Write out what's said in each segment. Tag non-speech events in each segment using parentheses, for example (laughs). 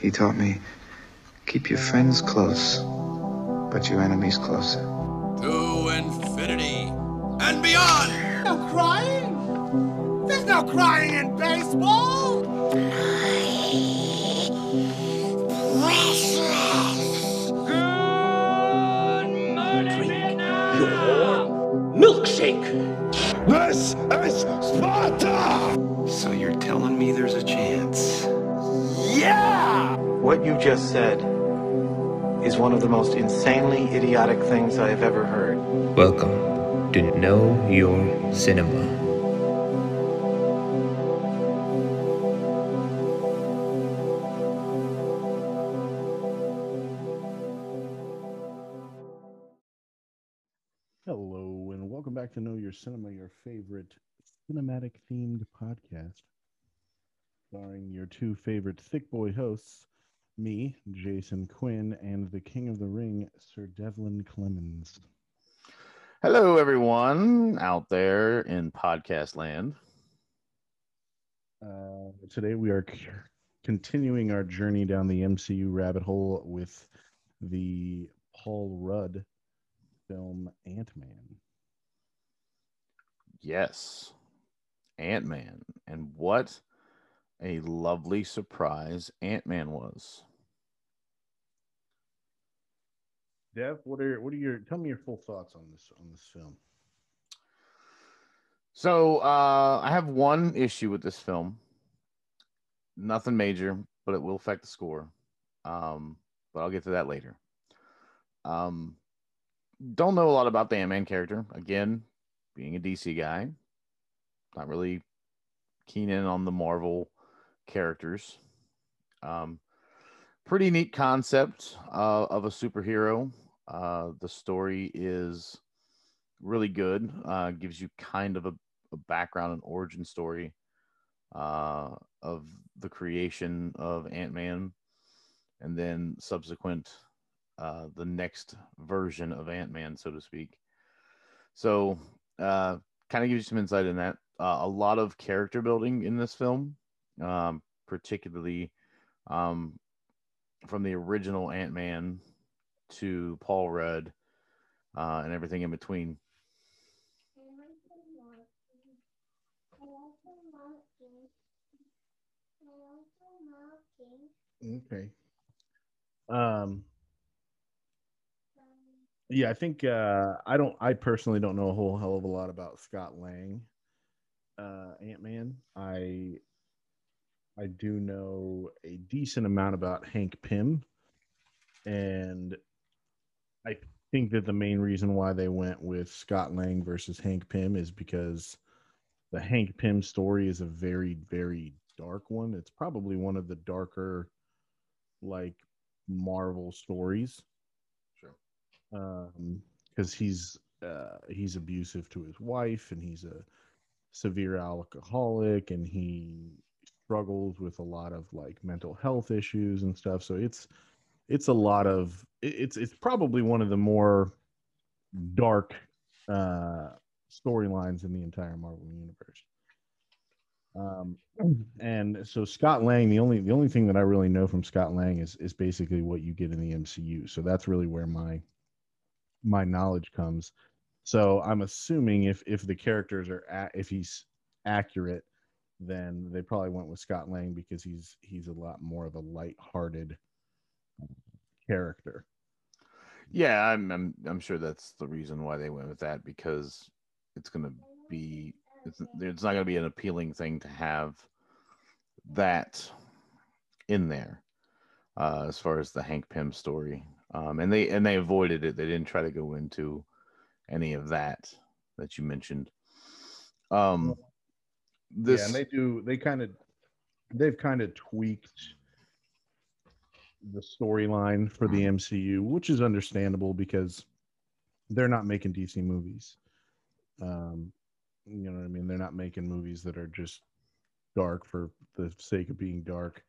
He taught me keep your friends close, but your enemies closer. To infinity and beyond! No crying? There's no crying in baseball! milkshake. This is Sparta! So you're telling me there's a chance? Yeah! What you just said is one of the most insanely idiotic things I have ever heard. Welcome to Know Your Cinema. Hello, and welcome back to Know Your Cinema, your favorite cinematic themed podcast. Starring your two favorite thick boy hosts, me, Jason Quinn, and the King of the Ring, Sir Devlin Clemens. Hello, everyone out there in podcast land. Uh, today we are c- continuing our journey down the MCU rabbit hole with the Paul Rudd film Ant Man. Yes, Ant Man. And what a lovely surprise Ant Man was. Dev, what are what are your tell me your full thoughts on this on this film? So, uh, I have one issue with this film. Nothing major, but it will affect the score. Um, but I'll get to that later. Um, don't know a lot about the Ant Man character. Again, being a DC guy, not really keen in on the Marvel characters. Um, pretty neat concept uh, of a superhero. Uh, the story is really good. Uh, gives you kind of a, a background and origin story uh, of the creation of Ant Man, and then subsequent uh, the next version of Ant Man, so to speak. So, uh, kind of gives you some insight in that. A lot of character building in this film, um, particularly um, from the original Ant Man to Paul Rudd uh, and everything in between. Okay. Um yeah, I think uh I don't I personally don't know a whole hell of a lot about Scott Lang uh Ant-Man. I I do know a decent amount about Hank Pym and I think that the main reason why they went with Scott Lang versus Hank Pym is because the Hank Pym story is a very very dark one. It's probably one of the darker like Marvel stories. Sure. Um, because he's uh he's abusive to his wife and he's a severe alcoholic and he struggles with a lot of like mental health issues and stuff. So it's it's a lot of it's it's probably one of the more dark uh storylines in the entire Marvel universe. Um, (clears throat) and so Scott Lang, the only the only thing that I really know from Scott Lang is is basically what you get in the MCU. So that's really where my my knowledge comes. So I'm assuming if if the characters are at, if he's accurate, then they probably went with Scott Lang because he's he's a lot more of a light-hearted character. Yeah, I'm, I'm I'm sure that's the reason why they went with that because it's going to be it's it's not going to be an appealing thing to have that in there uh, as far as the Hank Pym story. Um, and they and they avoided it. They didn't try to go into any of that that you mentioned. Um, this yeah, and they do. They kind of, they've kind of tweaked the storyline for the MCU, which is understandable because they're not making DC movies. Um, you know what I mean? They're not making movies that are just dark for the sake of being dark.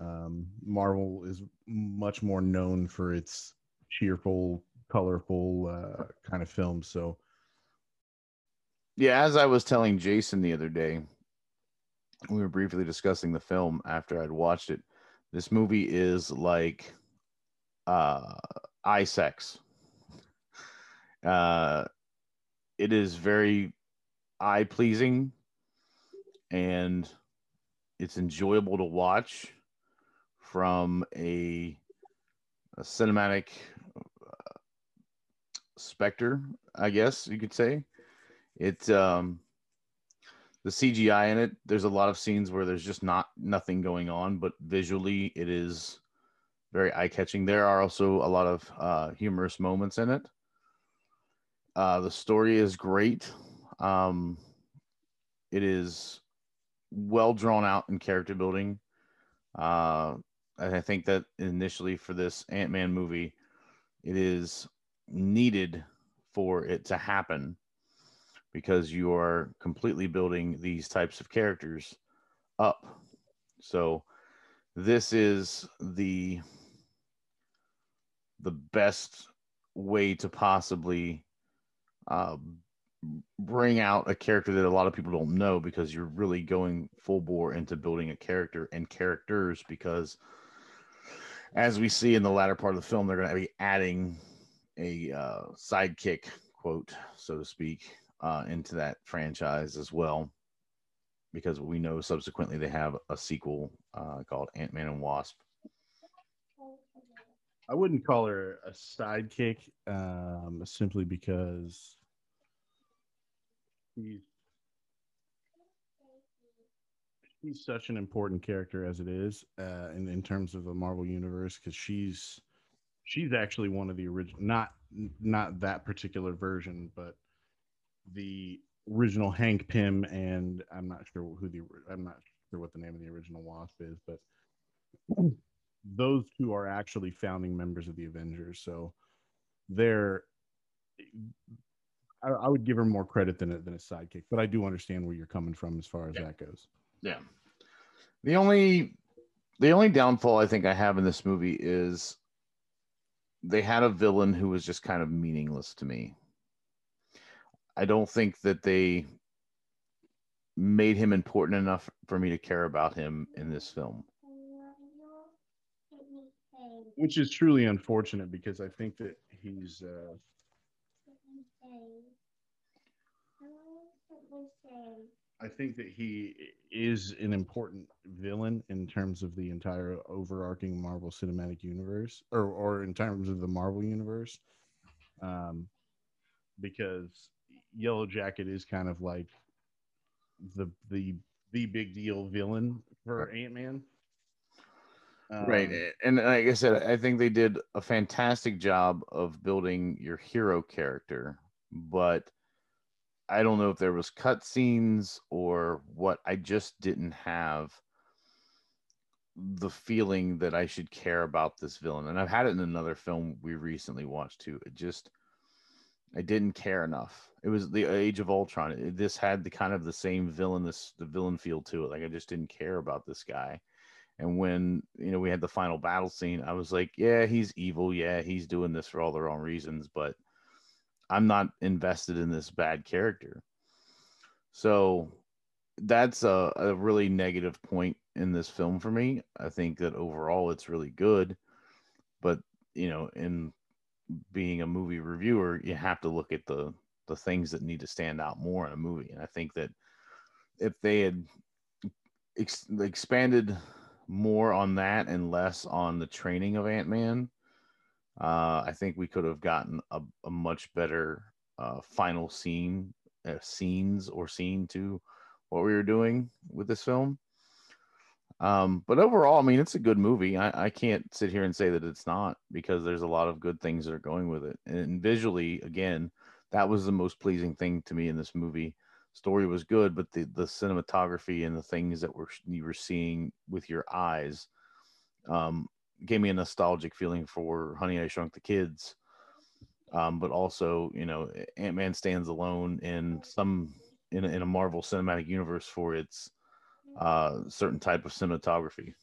Um, Marvel is much more known for its cheerful, colorful uh, kind of films. So Yeah, as I was telling Jason the other day, we were briefly discussing the film after I'd watched it. This movie is like uh eye sex. Uh it is very eye pleasing and it's enjoyable to watch from a, a cinematic uh, specter, I guess you could say. It um the CGI in it, there's a lot of scenes where there's just not nothing going on, but visually it is very eye catching. There are also a lot of uh, humorous moments in it. Uh, the story is great. Um, it is well drawn out in character building. Uh, and I think that initially for this Ant Man movie, it is needed for it to happen because you are completely building these types of characters up. So this is the the best way to possibly uh, bring out a character that a lot of people don't know because you're really going full bore into building a character and characters because as we see in the latter part of the film they're going to be adding a uh, sidekick quote so to speak uh, into that franchise as well because we know subsequently they have a sequel uh, called ant-man and wasp. I wouldn't call her a sidekick um, simply because she's she's such an important character as it is uh, in in terms of the Marvel universe because she's she's actually one of the original not not that particular version but the original Hank Pym and I'm not sure who the I'm not sure what the name of the original Wasp is but those two are actually founding members of the Avengers so they're I, I would give her more credit than a, than a sidekick, but I do understand where you're coming from as far as Yeah. that goes. Yeah. The only the only downfall I think I have in this movie is they had a villain who was just kind of meaningless to me. I don't think that they made him important enough for me to care about him in this film. Which is truly unfortunate because I think that he's uh, I think that he is an important villain in terms of the entire overarching Marvel Cinematic Universe, or or in terms of the Marvel Universe, um, because Yellow Jacket is kind of like the the the big deal villain for Ant Man. right. Um, and like I said, I think they did a fantastic job of building your hero character, but I don't know if there was cut scenes or what. I just didn't have the feeling that I should care about this villain. And I've had it in another film we recently watched too. It just I didn't care enough. It was the Age of Ultron. This had the kind of the same villain, this the villain feel to it. Like I just didn't care about this guy. And when you know we had the final battle scene, I was like, yeah, he's evil. Yeah, he's doing this for all the wrong reasons, but I'm not invested in this bad character. So that's a, a really negative point in this film for me. I think that overall it's really good, but you know, in being a movie reviewer, you have to look at the the things that need to stand out more in a movie. And I think that if they had ex- expanded more on that and less on the training of Ant Man, uh, I think we could have gotten a, a much better uh, final scene, uh, scenes or scene to what we were doing with this film. Um, but overall, I mean, it's a good movie. I, I can't sit here and say that it's not because there's a lot of good things that are going with it. And visually, again, that was the most pleasing thing to me in this movie. Story was good, but the the cinematography and the things that were you were seeing with your eyes um, gave me a nostalgic feeling for Honey I Shrunk the Kids. Um, but also, you know, Ant Man stands alone in some in a, in a Marvel Cinematic Universe for its uh, certain type of cinematography.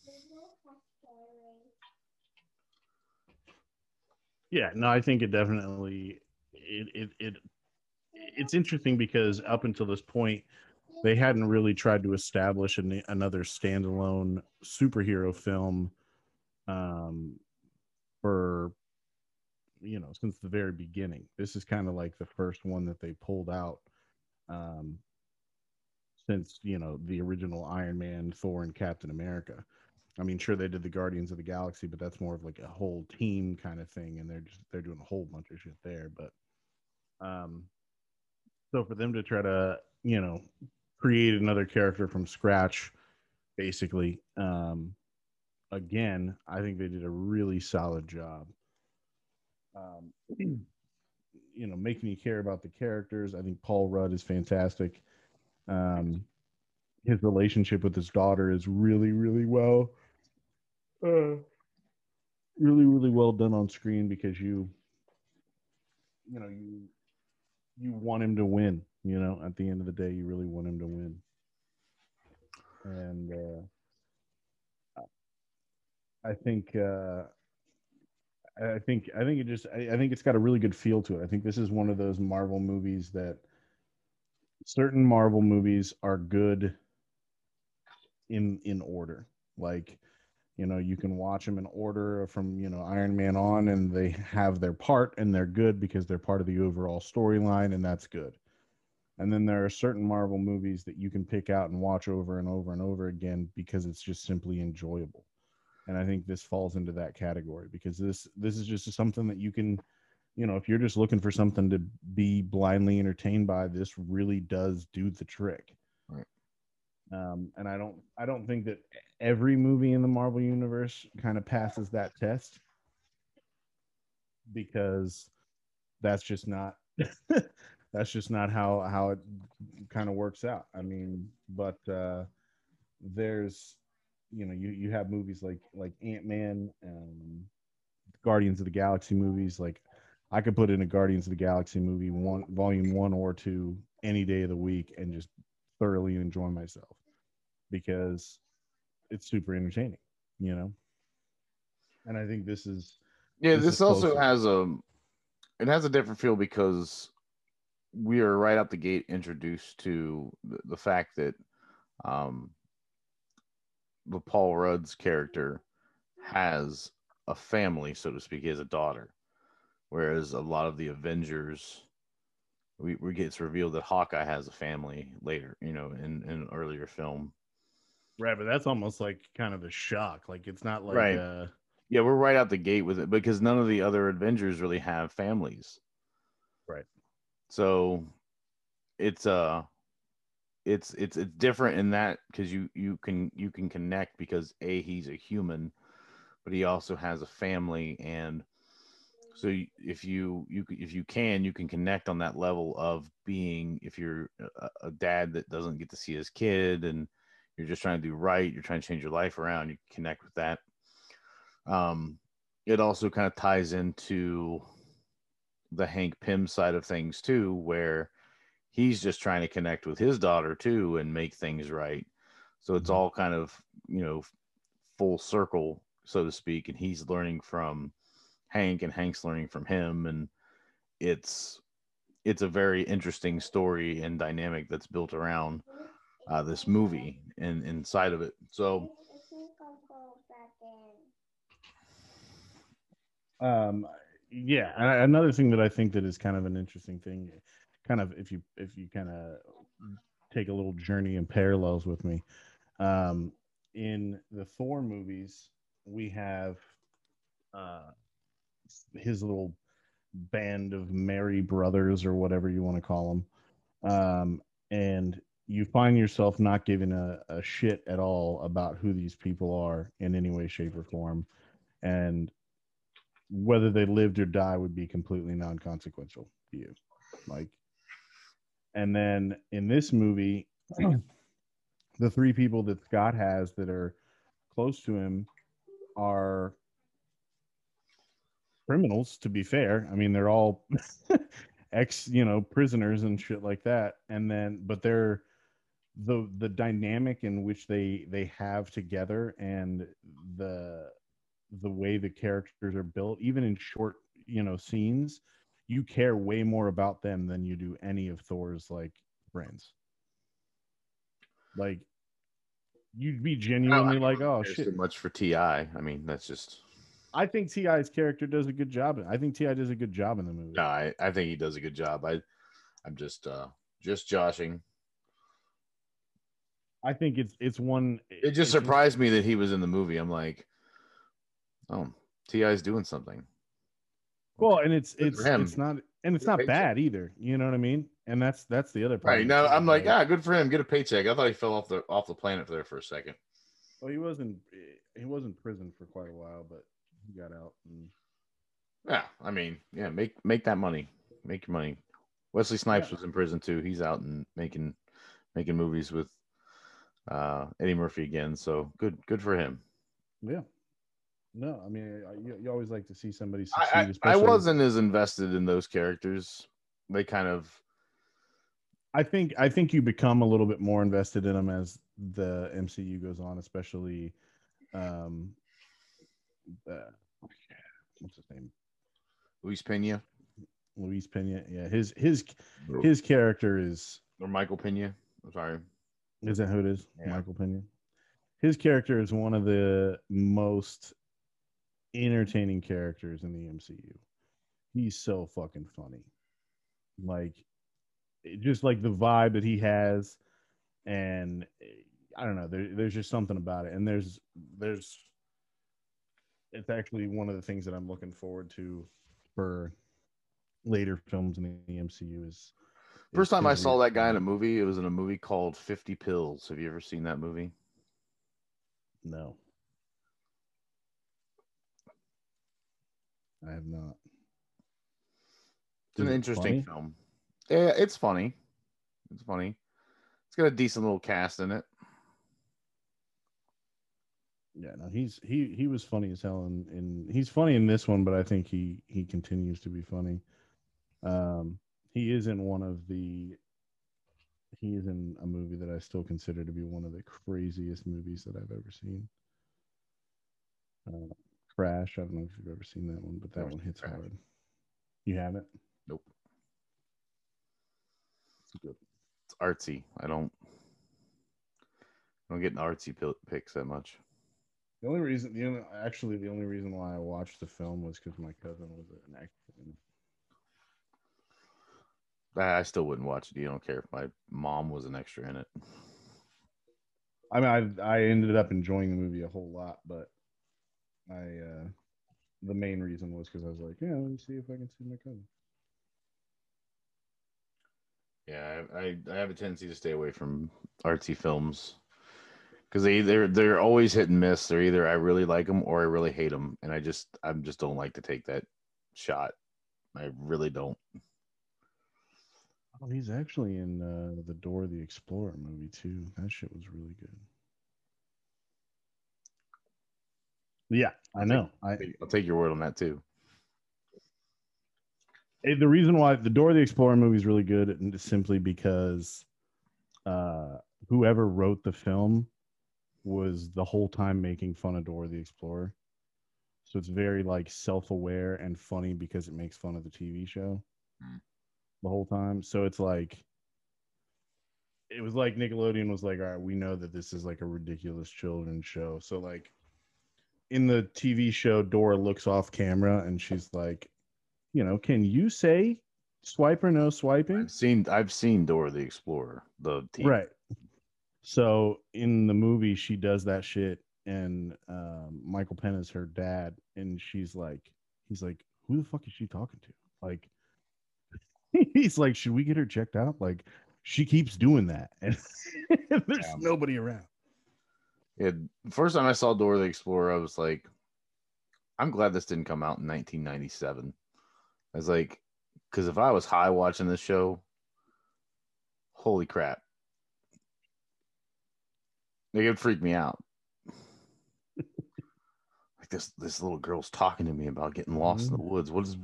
Yeah, no, I think it definitely it it, it it's interesting because up until this point they hadn't really tried to establish an, another standalone superhero film um, for you know since the very beginning. This is kind of like the first one that they pulled out um, since you know the original Iron Man, Thor, and Captain America. I mean, sure they did the Guardians of the Galaxy, but that's more of like a whole team kind of thing, and they're just they're doing a whole bunch of shit there. But um, so for them to try to you know create another character from scratch, basically, um, again, I think they did a really solid job. Um, (clears throat) you know, making you care about the characters. I think Paul Rudd is fantastic. Um, his relationship with his daughter is really, really well, uh, really, really well done on screen because you, you know, you you want him to win. You know, at the end of the day, you really want him to win. And uh, I think uh, I think I think it just I, I think it's got a really good feel to it. I think this is one of those Marvel movies that certain Marvel movies are good in in order. Like, you know, you can watch them in order from, you know, Iron Man on and they have their part and they're good because they're part of the overall storyline and that's good. And then there are certain Marvel movies that you can pick out and watch over and over and over again because it's just simply enjoyable. And I think this falls into that category because this this is just something that you can you know, if you're just looking for something to be blindly entertained by, this really does do the trick. Right. Um, and I don't, I don't think that every movie in the Marvel universe kind of passes that test because that's just not, (laughs) that's just not how how it kind of works out. I mean, but uh, there's, you know, you you have movies like like Ant Man, um, Guardians of the Galaxy movies, like I could put in a Guardians of the Galaxy movie, one volume one or two, any day of the week, and just thoroughly enjoy myself because it's super entertaining, you know. And I think this is Yeah, This this, is also closer. has a it has a different feel because we are right out the gate introduced to the, the fact that um the Paul Rudd's character has a family, so to speak. He has a daughter, whereas a lot of the Avengers, we, we gets revealed that Hawkeye has a family later, you know, in, in an earlier film. right, but that's almost like kind of a shock. Like it's not like Right. uh Yeah, we're right out the gate with it because none of the other Avengers really have families. Right. So it's uh it's it's it's different in that because you you can you can connect because a he's a human, but he also has a family and so if you you if you can you can connect on that level of being if you're a, a dad that doesn't get to see his kid and you're just trying to do right you're trying to change your life around you can connect with that um it also kind of ties into the hank pym side of things too where he's just trying to connect with his daughter too and make things right so it's Mhm. all kind of you know full circle so to speak and he's learning from hank and hank's learning from him and it's it's a very interesting story and dynamic that's built around uh, this movie and inside of it. So um yeah another thing that i think that is kind of an interesting thing kind of if you if you kind of take a little journey in parallels with me um in the thor movies we have uh his little band of merry brothers or whatever you want to call them um and you find yourself not giving a, a shit at all about who these people are in any way shape or form. And whether they lived or die would be completely non-consequential to you. Like and then in this movie (clears throat) the three people that scott has that are close to him are criminals to be fair. I mean they're all (laughs) ex you know prisoners and shit like that. And then but they're the the dynamic in which they they have together and the the way the characters are built even in short you know scenes you care way more about them than you do any of thor's like friends. Like you'd be oh, genuinely like oh shit so much for T.I. i mean that's just I think T.I.'s character does a good job. I think T.I. does a good job in the movie. No, I, I think he does a good job. I I'm just uh just joshing. I think it's it's one. It just surprised me that he was in the movie. I'm like, oh, T.I.'s doing something. Well, and it's Good it's it's not and it's not bad either. You know what I mean? And that's that's the other part. Right now, I'm like, ah, good for him. Get a paycheck. I thought he fell off the off the planet there for a second. Well, he wasn't he was in prison for quite a while, but he got out. And, Yeah, I mean, yeah, make make that money. Make your money. Wesley Snipes Yeah. was in prison too. He's out and making making movies with uh Eddie Murphy again. So good good for him. yeah. No, I mean, I- you, you always like to see somebody succeed. I, I wasn't as invested in those characters. They kind of I think I think you become a little bit more invested in them as the MCU goes on, especially um uh, what's his name? Luis Pena Luis Pena. Yeah, his his his character is or Michael Pena. I'm sorry. is that who it is? Yeah. Michael Pena. His character is one of the most entertaining characters in the MCU. He's so fucking funny. Like just like the vibe that he has and eh, I don't know, there, there's just something about it. And there's there's it's actually one of the things that I'm looking forward to for later films in the MCU is First is time I saw that guy in a movie, it was in a movie called Fifty Pills. Have you ever seen that movie? No. I have not. It's an interesting funny? film. Yeah, it's funny. It's funny. It's got a decent little cast in it. Yeah, no, he's he he was funny as hell and and he's funny in this one, but I think he he continues to be funny. Um he is in one of the he is in a movie that I still consider to be one of the craziest movies that I've ever seen. Uh, Crash. I don't know if you've ever seen that one, but that one hits Crash. hard. You haven't? Nope. It's good. It's artsy. I don't. I don't get into artsy picks that much. The only reason, the only, actually, the only reason why I watched the film was because my cousin was an actor. I I still wouldn't watch it. You don't care if my mom was an extra in it. I mean, I I ended up enjoying the movie a whole lot, but I uh the main reason was because I was like, yeah, let me see if I can see my cousin. Yeah, I, I, I have a tendency to stay away from artsy films because they they're they're always hit and miss. They're either I really like them or I really hate them, and I just I just don't like to take that shot. I really don't. Oh, he's actually in uh, the Dora the Explorer movie too. That shit was really good. Yeah, I know. I I'll take your word on that too. The reason why the Dora the Explorer movie is really good is simply because uh whoever wrote the film was the whole time making fun of Dora the Explorer. So it's very like self-aware and funny because it makes fun of the TV show Hmm. the whole time. So it's like it was like Nickelodeon was like, all right, we know that this is like a ridiculous children's show. So like in the TV show, Dora looks off camera and she's like, you know, can you say swipe or no swiping? I've seen I've seen Dora the Explorer. The TV. Right. So in the movie, she does that shit, and um, Michael Pena is her dad, and she's like, he's like, who the fuck is she talking to? Like, (laughs) he's like, should we get her checked out? Like, she keeps doing that, (laughs) and there's Yeah. nobody around. Yeah, the first time I saw Dora the Explorer, I was like, I'm glad this didn't come out in 1997. I was like, because if I was high watching this show, holy crap. Like, it freak me out. like this this little girl's talking to me about getting lost in the woods. What is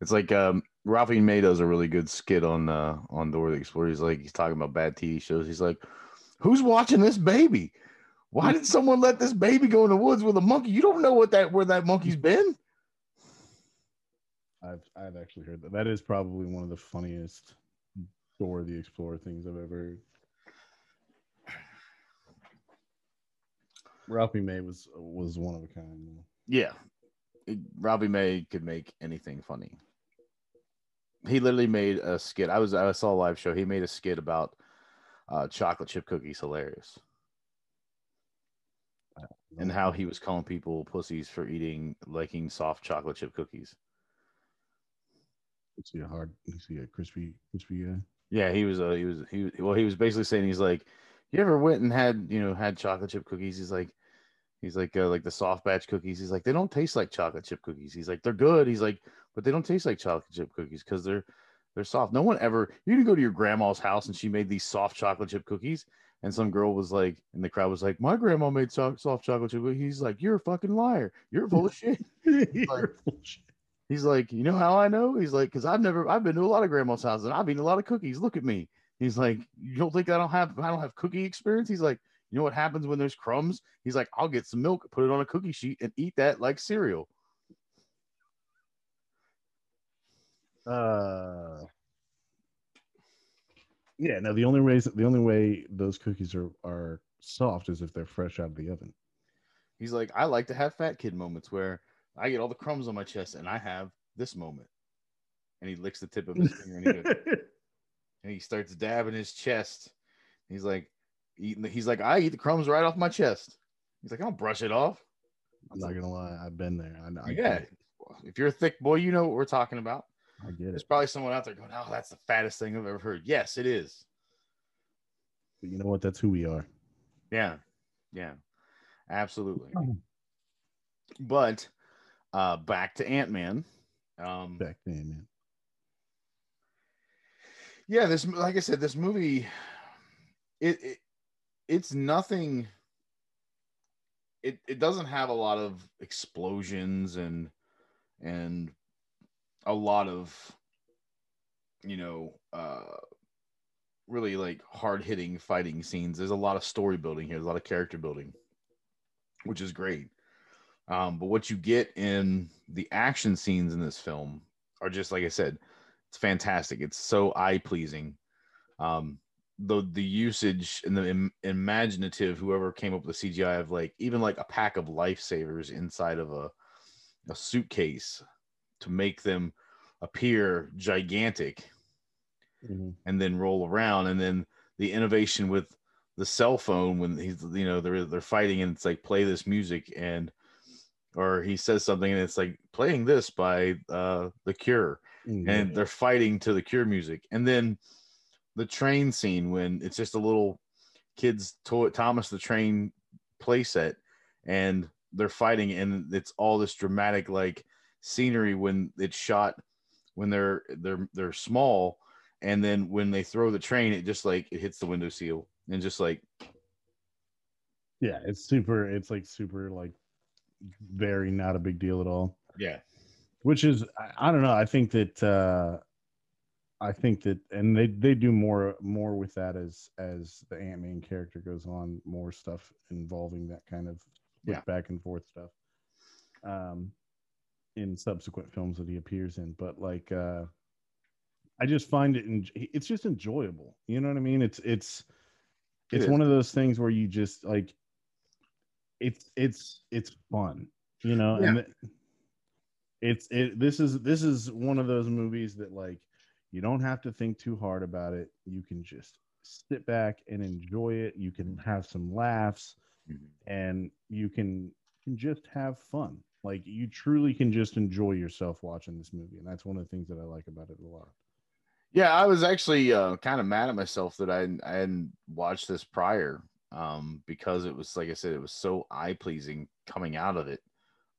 it's like um Ralphie May does a really good skit on uh on Dora the Explorer. He's like he's talking about bad TV shows. He's like, Who's watching this baby? Why did someone let this baby go in the woods with a monkey? You don't know what that where that monkey's been. I've I've actually heard that. That is probably one of the funniest Dora the Explorer things I've ever Ralphie May was was one of a kind. Yeah, Ralphie May could make anything funny. He literally made a skit. I was I saw a live show. He made a skit about uh, chocolate chip cookies. Hilarious. And how he was calling people pussies for eating liking soft chocolate chip cookies. You see a hard, see a crispy, crispy guy. Yeah, he was. Uh, he was. He well. He was basically saying he's like, you ever went and had you know had chocolate chip cookies? He's like, he's like uh, like the soft batch cookies. He's like they don't taste like chocolate chip cookies. He's like they're good. He's like, but they don't taste like chocolate chip cookies because they're they're soft. No one ever. You can go to your grandma's house and she made these soft chocolate chip cookies, and some girl was like, and the crowd was like, my grandma made so- soft chocolate chip cookies. He's like, you're a fucking liar. You're full of shit. (laughs) You're bullshit. He's like, you know how I know? He's like, because I've never, I've been to a lot of grandma's houses and I've eaten a lot of cookies. Look at me. He's like, you don't think I don't have, I don't have cookie experience? He's like, you know what happens when there's crumbs? He's like, I'll get some milk, put it on a cookie sheet, and eat that like cereal. Uh, yeah. Now the only ways the only way those cookies are are soft is if they're fresh out of the oven. He's like, I like to have fat kid moments where I get all the crumbs on my chest and I have this moment. And he licks the tip of his finger (laughs) and he goes, and he starts dabbing his chest. He's like, eating. The, he's like, I eat the crumbs right off my chest. He's like, I don't brush it off. I'm not gonna lie, I've been there. I, I yeah. get it. If you're a thick boy, you know what we're talking about. I get it. There's probably someone out there going, "Oh, that's the fattest thing I've ever heard." Yes, it is. But you know what? That's who we are. Yeah, yeah, absolutely. But uh, back to Ant Man. Um, Back then, man. Yeah, this like I said, this movie, it, it it's nothing. It it doesn't have a lot of explosions and and a lot of you know uh really like hard hitting fighting scenes. There's a lot of story building here. There's a lot of character building, which is great. Um, but what you get in the action scenes in this film are just like I said, it's fantastic. It's so eye pleasing. Um, the the usage and the Im- imaginative whoever came up with the CGI of like even like a pack of lifesavers inside of a a suitcase to make them appear gigantic Mhm. and then roll around and then the innovation with the cell phone when he's you know they're they're fighting and it's like play this music and or he says something and it's like playing this by uh the cure Mhm. and they're fighting to the cure music and then the train scene when it's just a little kids toy thomas the train playset and they're fighting and it's all this dramatic like scenery when it's shot when they're they're they're small and then when they throw the train it just like it hits the window seal and just like yeah, it's super. It's like super, like very not a big deal at all. yeah which is I, I don't know. I think that uh i think that and they they do more more with that as as the ant-man character goes on more stuff involving that kind of Yeah. back and forth stuff um in subsequent films that he appears in. But like uh i just find it en- it's just enjoyable. You know what i mean? It's it's it's one of those things where you just like it's it's it's fun you know? And it- it's it this is this is one of those movies that like you don't have to think too hard about it you can just sit back and enjoy it you can have some laughs Mhm. and you can can just have fun like you truly can just enjoy yourself watching this movie and that's one of the things that i like about it a lot Yeah, I was actually uh, kind of mad at myself that I, hadn't- I hadn't watched this prior um, because it was, like I said, it was so eye pleasing coming out of it.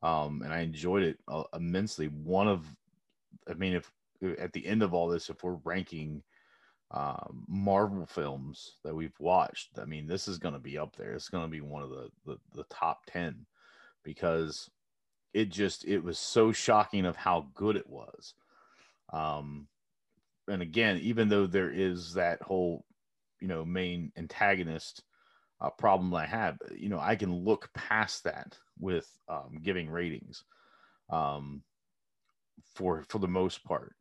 Um, and I enjoyed it uh, immensely. One of, I mean, if at the end of all this, if we're ranking um, Marvel films that we've watched, I mean, this is going to be up there. It's going to be one of the, the, the top 10 because it just, it was so shocking of how good it was. Um, and again, even though there is that whole, you know, main antagonist uh, problem that I have, you know, I can look past that with um, giving ratings. Um, for for the most part,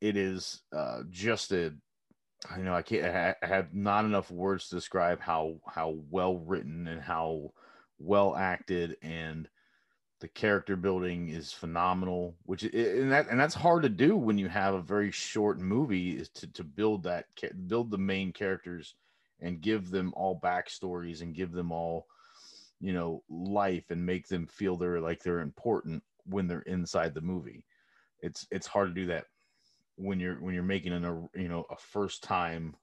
it is uh, just a, you know, I can't, I I have not enough words to describe how how well written and how well acted and the character building is phenomenal which and that and that's hard to do when you have a very short movie is to, to build that build the main characters and give them all backstories and give them all you know life and make them feel they're like they're important when they're inside the movie. It's it's hard to do that when you're when you're making an a you know a first time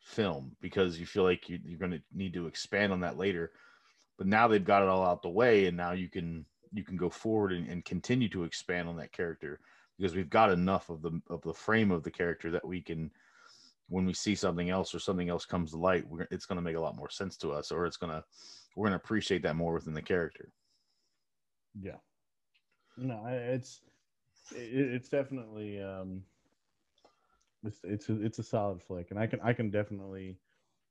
film because you feel like you, you're going to need to expand on that later. But now they've got it all out the way and now you can you can go forward and, and continue to expand on that character because we've got enough of the of the frame of the character that we can when we see something else or something else comes to light we're, it's going to make a lot more sense to us or it's going to we're going to appreciate that more within the character Yeah. No, it's it, it's definitely um it's it's a, it's a solid flick and I can I can definitely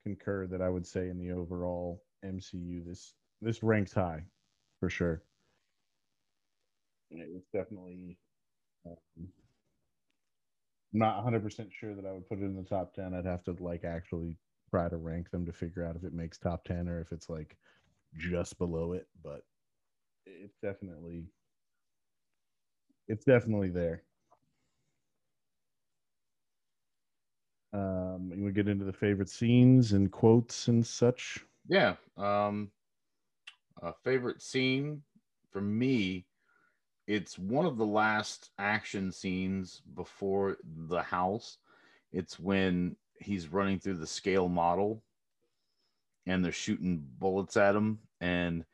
concur that I would say in the overall MCU this this ranks high for sure. It's definitely um, not 100% sure that I would put it in the top 10. I'd have to like actually try to rank them to figure out if it makes top 10 or if it's like just below it, but it's definitely it's definitely there. Um, you we get into the favorite scenes and quotes and such. yeah um a favorite scene for me it's one of the last action scenes before the house. It's when he's running through the scale model and they're shooting bullets at him. And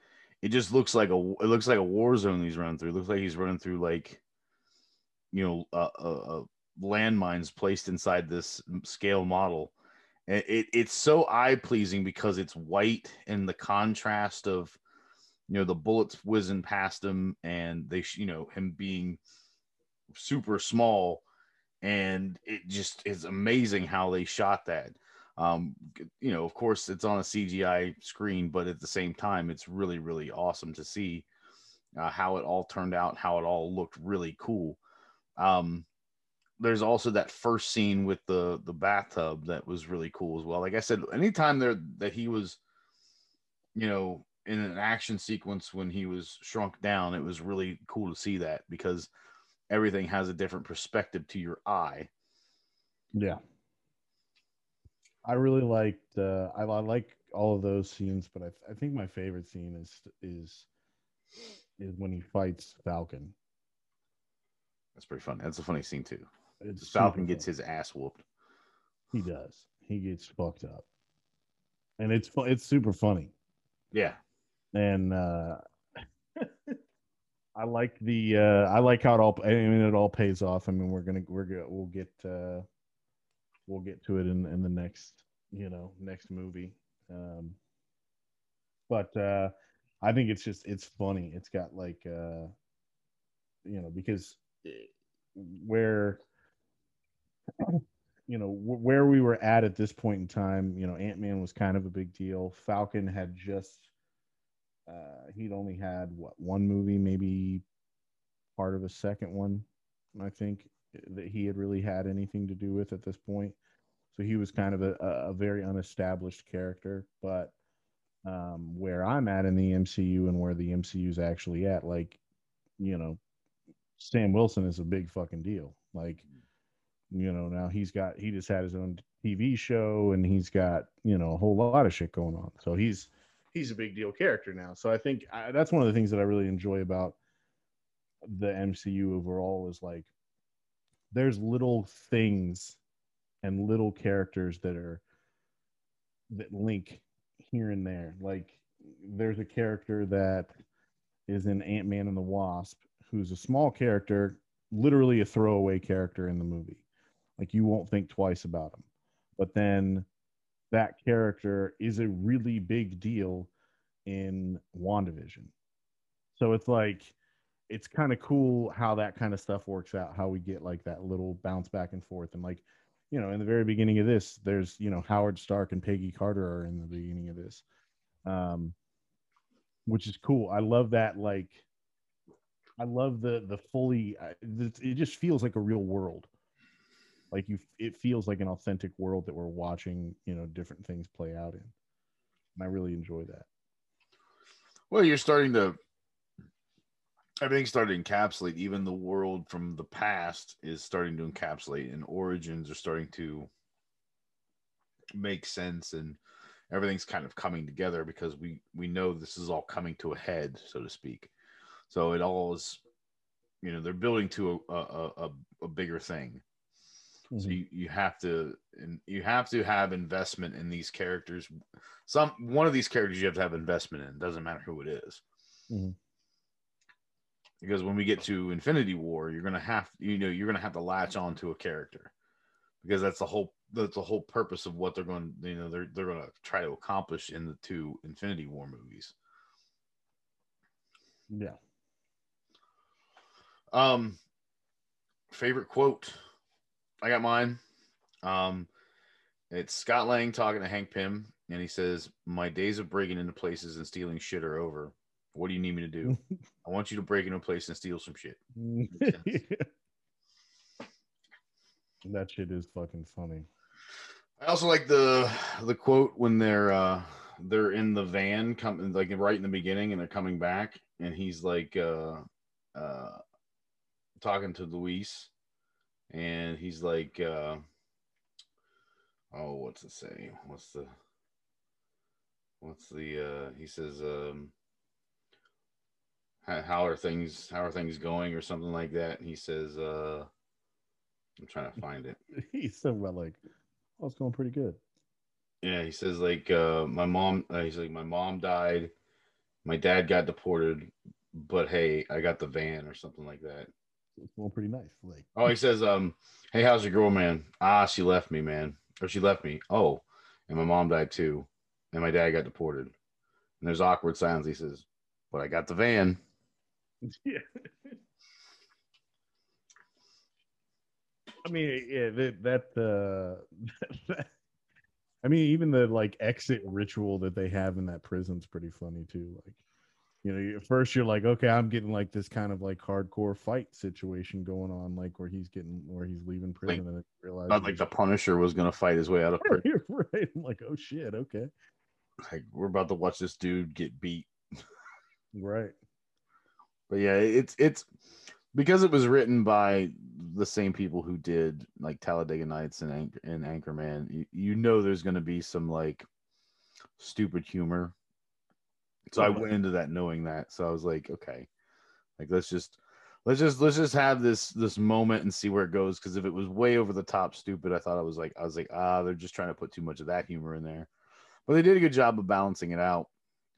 it just looks like a it looks like a war zone he's running through. It looks like he's running through like you know uh, landmines placed inside this scale model. And it, it's so eye pleasing because it's white and the contrast of you know the bullets whizzing past him and they you know him being super small. And it just is amazing how they shot that. Um you know of course it's on a cgi screen but at the same time it's really really awesome to see uh, how it all turned out how it all looked really cool. Um there's also that first scene with the the bathtub that was really cool as well. Like i said anytime there that he was you know in an action sequence when he was shrunk down it was really cool to see that because everything has a different perspective to your eye Yeah. I really liked uh I, I like all of those scenes, but I, I think my favorite scene is is is when he fights Falcon. that's pretty fun that's a funny scene too It's falcon gets his ass whooped he does. He gets fucked up. And it's it's super funny. yeah and uh (laughs) I like the uh I like how it all I mean it all pays off. I mean we're gonna we're gonna we'll get uh we'll get to it in in the next you know next movie. Um but uh I think it's just it's funny. It's got like uh you know because eh, where you know where we were at at this point in time, you know Ant-Man was kind of a big deal. Falcon had just uh, he'd only had what one movie, maybe part of a second one, I think that he had really had anything to do with at this point. So he was kind of a, a very unestablished character. But um, where I'm at in the MCU and where the MCU is actually at, like, you know, Sam Wilson is a big fucking deal. Like, you know, now he's got he just had his own TV show and he's got you know a whole lot of shit going on. So he's he's a big deal character now. So I think I, that's one of the things that I really enjoy about the MCU overall is like there's little things and little characters that are that link here and there. Like there's a character that is in Ant Man and the Wasp who's a small character, literally a throwaway character in the movie. Like you won't think twice about him. But then that character is a really big deal in WandaVision. So it's like it's kind of cool how that kind of stuff works out, how we get like that little bounce back and forth. And like, you know, in the very beginning of this, there's, you know, Howard Stark and Peggy Carter are in the beginning of this. Um which is cool. I love that like I love the the fully it it just feels like a real world like you it feels like an authentic world that we're watching you know different things play out in and i really enjoy that Well, you're starting to everything's starting to encapsulate. Even the world from the past is starting to encapsulate, and origins are starting to make sense, and everything's kind of coming together because we we know this is all coming to a head, so to speak. So it all is, you know, they're building to a a, a, a bigger thing. So you, you have to and you have to have investment in these characters. Some one of these characters you have to have investment in. Doesn't matter who it is. Mhm. Because when we get to Infinity War, you're gonna have you know you're gonna have to latch on to a character because that's the whole that's the whole purpose of what they're going you know they're they're gonna try to accomplish in the two Infinity War movies. Yeah. Um, favorite quote. I got mine. Um, it's Scott Lang talking to Hank Pym, and he says, "My days of breaking into places and stealing shit are over. What do you need me to do? (laughs) I want you to break into a place and steal some shit." (laughs) that shit is fucking funny. I also like the the quote when they're uh they're in the van coming like right in the beginning and they're coming back and he's like uh uh talking to Luis and he's like uh oh what's it say? What's the what's the uh he says um how, how are things how are things going or something like that? And he says uh i'm trying to find it. (laughs) He's talking about like, oh, it's going pretty good. yeah he says like uh my mom uh, he's like my mom died. My dad got deported but hey i got the van or something like that It's going pretty nice. Like, Oh, he says, um, hey, how's your girl, man? Ah, she left me, man. Or she left me. Oh, and my mom died too. And my dad got deported. And there's awkward silence. He says, But I got the van. (laughs) yeah. I mean, yeah, that, that, uh, (laughs) I mean, even the like exit ritual that they have in that prison's pretty funny too. Like, you know, at first you're like, okay, I'm getting like this kind of like hardcore fight situation going on, like where he's getting, where he's leaving prison, and then realize Not like the Punisher was going to fight his way out of (laughs) prison. right. I'm like, oh shit, okay, Like, we're about to watch this dude get beat. right. But yeah, it's, it's, because it was written by the same people who did like Talladega Nights and, Anch- and Anchorman, you, you know there's going to be some like stupid humor. So I went into that knowing that. So I was like, okay, like let's just let's just let's just have this this moment and see where it goes. Because if it was way over the top stupid, I thought I was like I was like ah they're just trying to put too much of that humor in there. But they did a good job of balancing it out.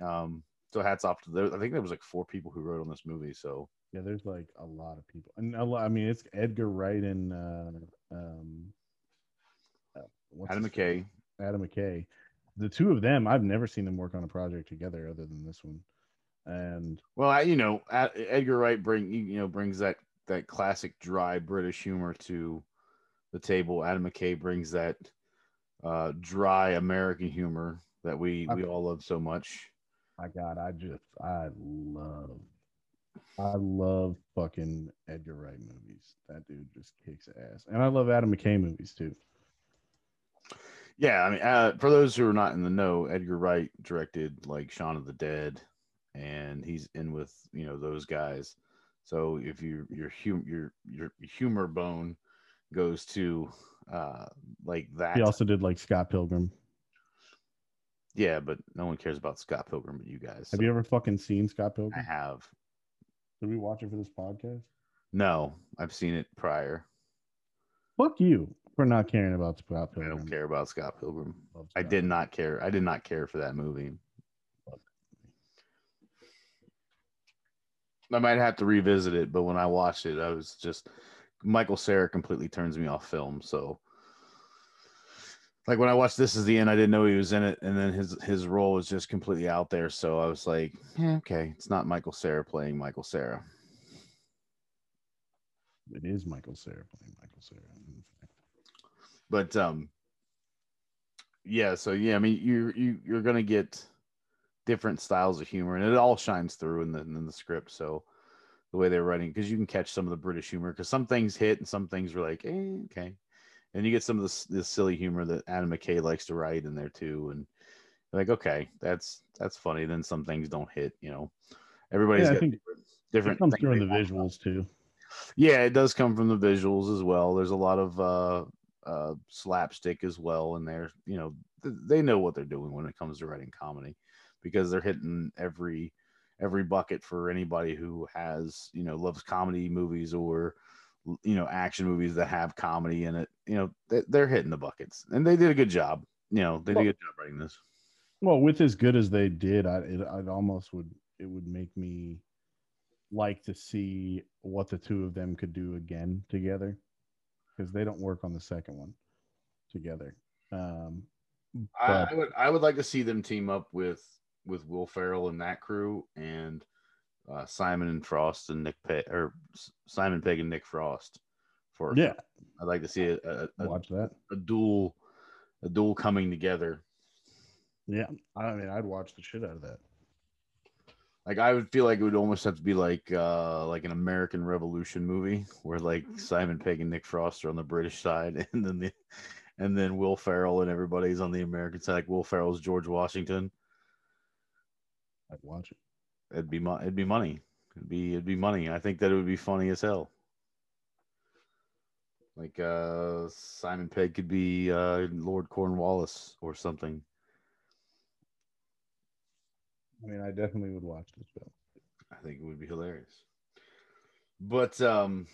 Um, so hats off to them. I think there was like four people who wrote on this movie. So Yeah, there's like a lot of people, and a lot, I mean, it's Edgar Wright and uh, um, uh, Adam McKay, name? Adam McKay. The two of them, I've never seen them work on a project together other than this one. And Well, I, you know, Edgar Wright bring you know brings that that classic dry British humor to the table. Adam McKay brings that uh, dry American humor that we we all love so much. my God, I just, I love, I love fucking Edgar Wright movies. That dude just kicks ass, and I love Adam McKay movies too. Yeah, I mean, uh, for those who are not in the know, Edgar Wright directed like Shaun of the Dead, and he's in with you know those guys. So if you your hum your your humor bone goes to uh like that, He also did like Scott Pilgrim. yeah, but no one cares about Scott Pilgrim but you guys. Have so you ever fucking seen Scott Pilgrim? I have. Did we watch it for this podcast? No, I've seen it prior. Fuck you for not caring about Scott Pilgrim. I don't care about Scott Pilgrim. Love I did not care. I did not care for that movie. I might have to revisit it, but when I watched it, I was just Michael Cera completely turns me off film. So, like when I watched This Is the End, I didn't know he was in it, and then his his role was just completely out there. So I was like, yeah, okay, it's not Michael Cera playing Michael Cera. It is Michael Cera playing Michael Cera. But um yeah so yeah i mean you you you're gonna get different styles of humor and it all shines through in the in the script so the way they're writing because you can catch some of the british humor because some things hit and some things are like eh, okay and you get some of the, the silly humor that adam mckay likes to write in there too and like okay, that's that's funny. Then some things don't hit. You know, everybody's Yeah, got different, different comes through in the visuals too. Yeah, it does come from the visuals as well. There's a lot of uh, uh, slapstick as well in there. You know, th- they know what they're doing when it comes to writing comedy because they're hitting every every bucket for anybody who has you know loves comedy movies or you know action movies that have comedy in it. You know, they, they're hitting the buckets, and they did a good job. You know, they did a good job writing this. Well, with as good as they did, I it I'd almost would it would make me like to see what the two of them could do again together because they don't work on the second one together. Um, I, but- I would I would like to see them team up with with Will Ferrell and that crew and uh, Simon and Frost and Nick Pegg or Simon Pegg and Nick Frost for yeah. I'd like to see a, a, a, watch that. a duel a duel coming together. Yeah, I mean, I'd watch the shit out of that. Like I would feel like it would almost have to be like uh like an American Revolution movie where like Simon Pegg and Nick Frost are on the British side (laughs) and then the and then Will Ferrell and everybody's on the American side. Like Will Ferrell's George Washington. I'd watch it. it'd be mo- it'd be money. It'd be it'd be money. I think that it would be funny as hell. Like uh Simon Pegg could be uh Lord Cornwallis or something. I mean, I definitely would watch this film. I think it would be hilarious. But um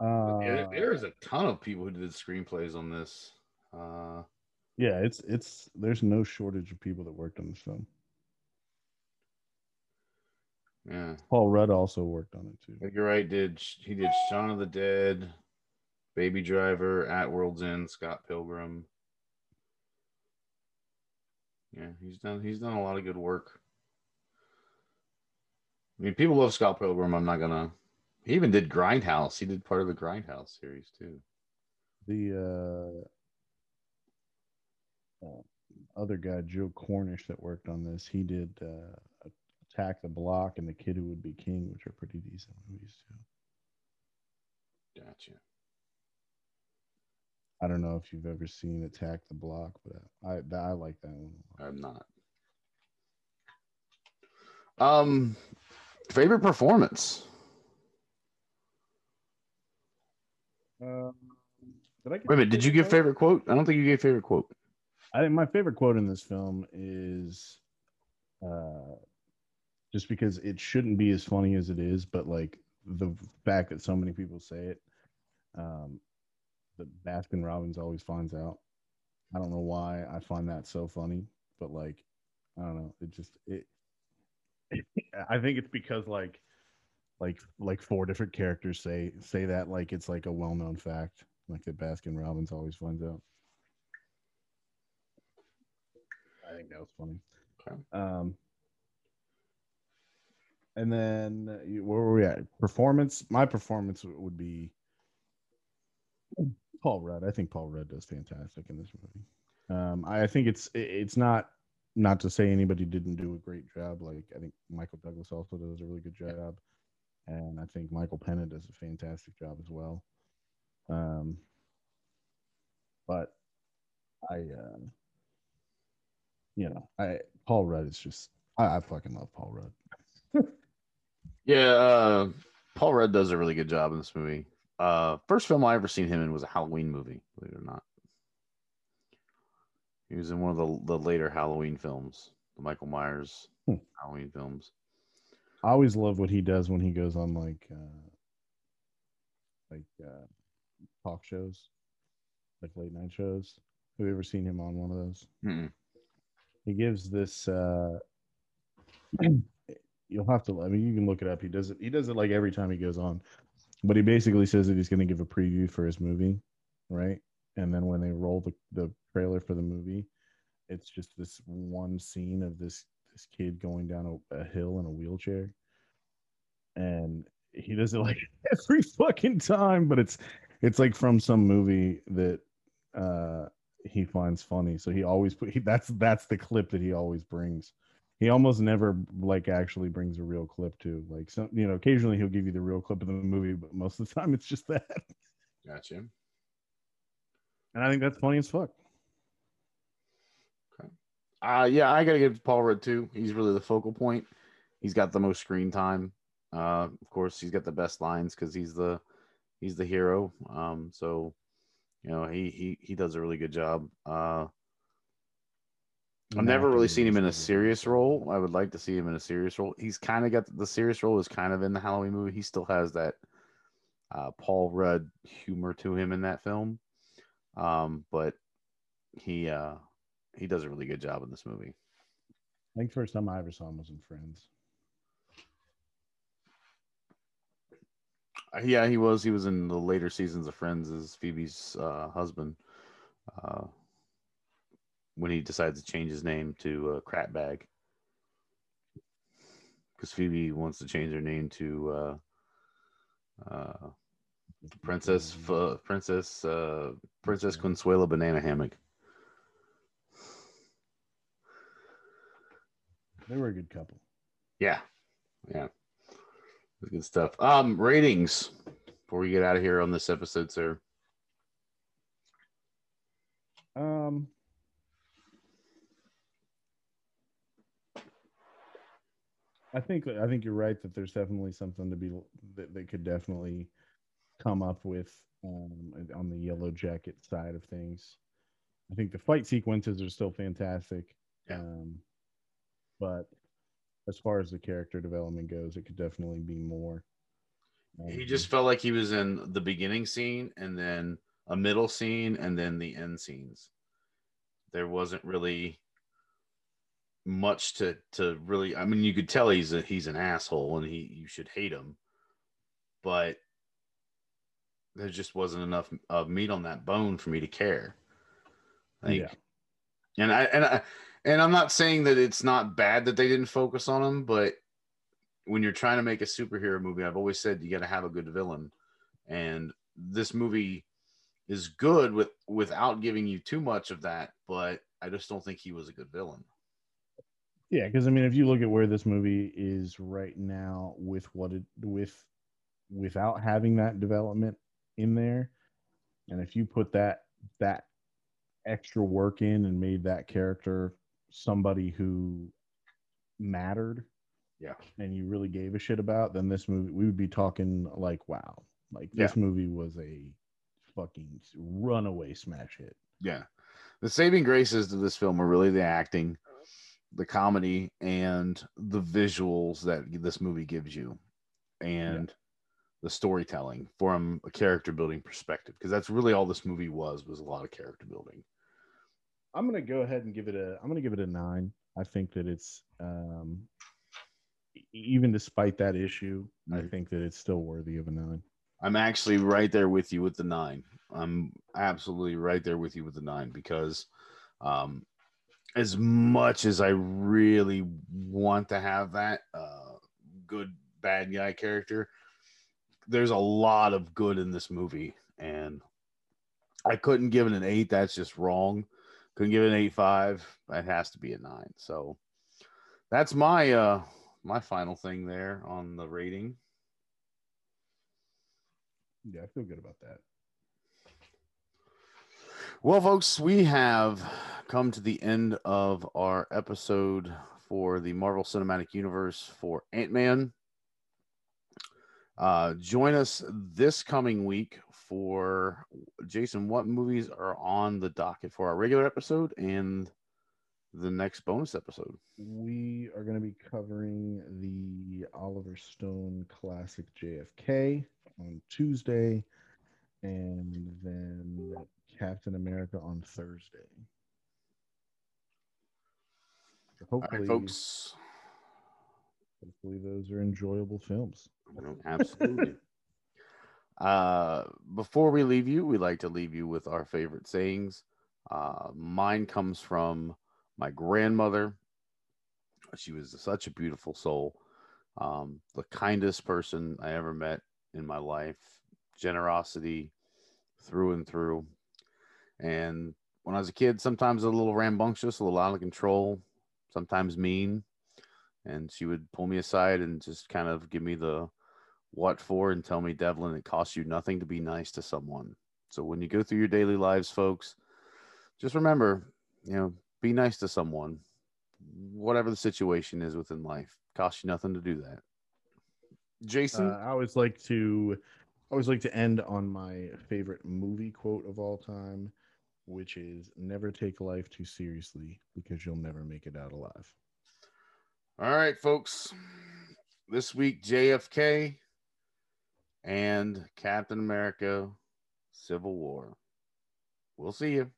Uh, yeah, there is a ton of people who did screenplays on this. Uh yeah, it's it's there's no shortage of people that worked on this film. yeah. Paul Rudd also worked on it too. Edgar Wright did he did Shaun of the Dead, Baby Driver, At World's End, Scott Pilgrim. Yeah, he's done he's done a lot of good work. I mean, people love Scott Pilgrim. I'm not gonna. He even did Grindhouse. He did part of the Grindhouse series too. The uh, uh, other guy, Joe Cornish, that worked on this, he did uh, Attack the Block and The Kid Who Would Be King, which are pretty decent movies too. Gotcha. I don't know if you've ever seen Attack the Block, but I I like that one. I'm not. Um, favorite performance. Um, did I get Wait a minute. Did you give favorite quote? I don't think you gave favorite quote. I think my favorite quote in this film is uh just because it shouldn't be as funny as it is, but like the fact that so many people say it, um that Baskin Robbins always finds out. I don't know why I find that so funny, but like I don't know, it just it I think it's because like like like four different characters say say that like it's like a well-known fact, like that Baskin Robbins always finds out. I think that was funny. Okay. Um, and then uh, where were we at? Performance. My performance would be Paul Rudd. I think Paul Rudd does fantastic in this movie. Um, I I think it's it's not not to say anybody didn't do a great job. Like I think Michael Douglas also does a really good job, and I think Michael Pena does a fantastic job as well. Um, but I, uh, you know, I Paul Rudd is just I, I fucking love Paul Rudd. (laughs) Yeah, uh, Paul Rudd does a really good job in this movie. Uh, first film I ever seen him in was a Halloween movie, believe it or not. He was in one of the, the later Halloween films, the Michael Myers Hmm. Halloween films. I always love what he does when he goes on like uh like uh talk shows, like late night shows. Have you ever seen him on one of those? Mm-mm. He gives this uh (clears throat) you'll have to I mean you can look it up. He does it he does it like every time he goes on. But he basically says that he's gonna give a preview for his movie, right? And then when they roll the, the trailer for the movie, it's just this one scene of this this kid going down a, a hill in a wheelchair. And he does it like (laughs) every fucking time but it's it's like from some movie that uh he finds funny. So he always put he, that's that's the clip that he always brings he almost never like actually brings a real clip to like some you know occasionally he'll give you the real clip of the movie but most of the (laughs) time it's just that Gotcha. and i think that's funny as fuck Uh yeah, I gotta give Paul Rudd too. He's really the focal point. He's got the most screen time. Uh, of course, he's got the best lines because he's the he's the hero. Um, so you know he he he does a really good job. Uh, I've never really seen him in a serious role. I would like to see him in a serious role. He's kind of got the serious role is kind of in the Halloween movie. He still has that uh, Paul Rudd humor to him in that film, um, but he uh, he does a really good job in this movie. I think first time I ever saw him was in Friends. Uh, Yeah, he was. He was in the later seasons of Friends as Phoebe's uh, husband. When he decides to change his name to uh, Crap Bag, because Phoebe wants to change her name to uh, uh, Princess F- Princess uh, Princess Consuela Banana Hammock. They were a good couple. Yeah, yeah, good stuff. Um, ratings before we get out of here on this episode, sir. Um, I think I think you're right that there's definitely something to be that they could definitely come up with um, on the Yellowjacket side of things. I think the fight sequences are still fantastic, Yeah. um, but as far as the character development goes, it could definitely be more. He Um, just felt like he was in the beginning scene and then a middle scene and then the end scenes. There wasn't really much to to really I mean you could tell he's a he's an asshole and he you should hate him. But there just wasn't enough of meat on that bone for me to care. Like, Yeah. and I and I and I'm not saying that it's not bad that they didn't focus on him, but when you're trying to make a superhero movie, I've always said you got to have a good villain, and this movie is good with without giving you too much of that. But I just don't think he was a good villain. Yeah, because I mean, if you look at where this movie is right now, with what it with without having that development in there, and if you put that that extra work in and made that character somebody who mattered, Yeah. and you really gave a shit about, then this movie we would be talking like, wow, like this movie was a fucking runaway smash hit. Yeah, the saving graces to this film are really the acting, the comedy, and the visuals that this movie gives you, and the storytelling from a character building perspective. Because that's really all this movie was was a lot of character building. I'm gonna go ahead and give it a. I'm gonna give it a nine. I think that it's um, even despite that issue, I Mhm. think that it's still worthy of a nine. I'm actually right there with you with the nine. I'm absolutely right there with you with the nine because um, as much as I really want to have that uh, good bad guy character, there's a lot of good in this movie, and I couldn't give it an eight. That's just wrong. Couldn't give it an eight five. It has to be a nine. So that's my uh my final thing there on the rating. Yeah, I feel good about that. Well, folks, we have come to the end of our episode for the Marvel Cinematic Universe for Ant Man. Uh, join us this coming week for Jason. What movies are on the docket for our regular episode and the next bonus episode? We are going to be covering the Oliver Stone classic JFK on Tuesday, and then Captain America on Thursday. Hopefully, right, folks. hopefully those are enjoyable films. Absolutely. (laughs) uh, before we leave you, we like to leave you with our favorite sayings. Uh, mine comes from my grandmother. She was such a beautiful soul, um, the kindest person I ever met in my life, generosity through and through. And when I was a kid, sometimes a little rambunctious, a little out of control, sometimes mean. And she would pull me aside and just kind of give me the what for and tell me, Devlin, it costs you nothing to be nice to someone. So when you go through your daily lives, folks, just remember, you know, be nice to someone. whatever the situation is within life. Costs you nothing to do that. Jason, Uh, I always like to I always like to end on my favorite movie quote of all time, which is never take life too seriously because you'll never make it out alive. all right, folks. This week, JFK and Captain America Civil War. We'll see you.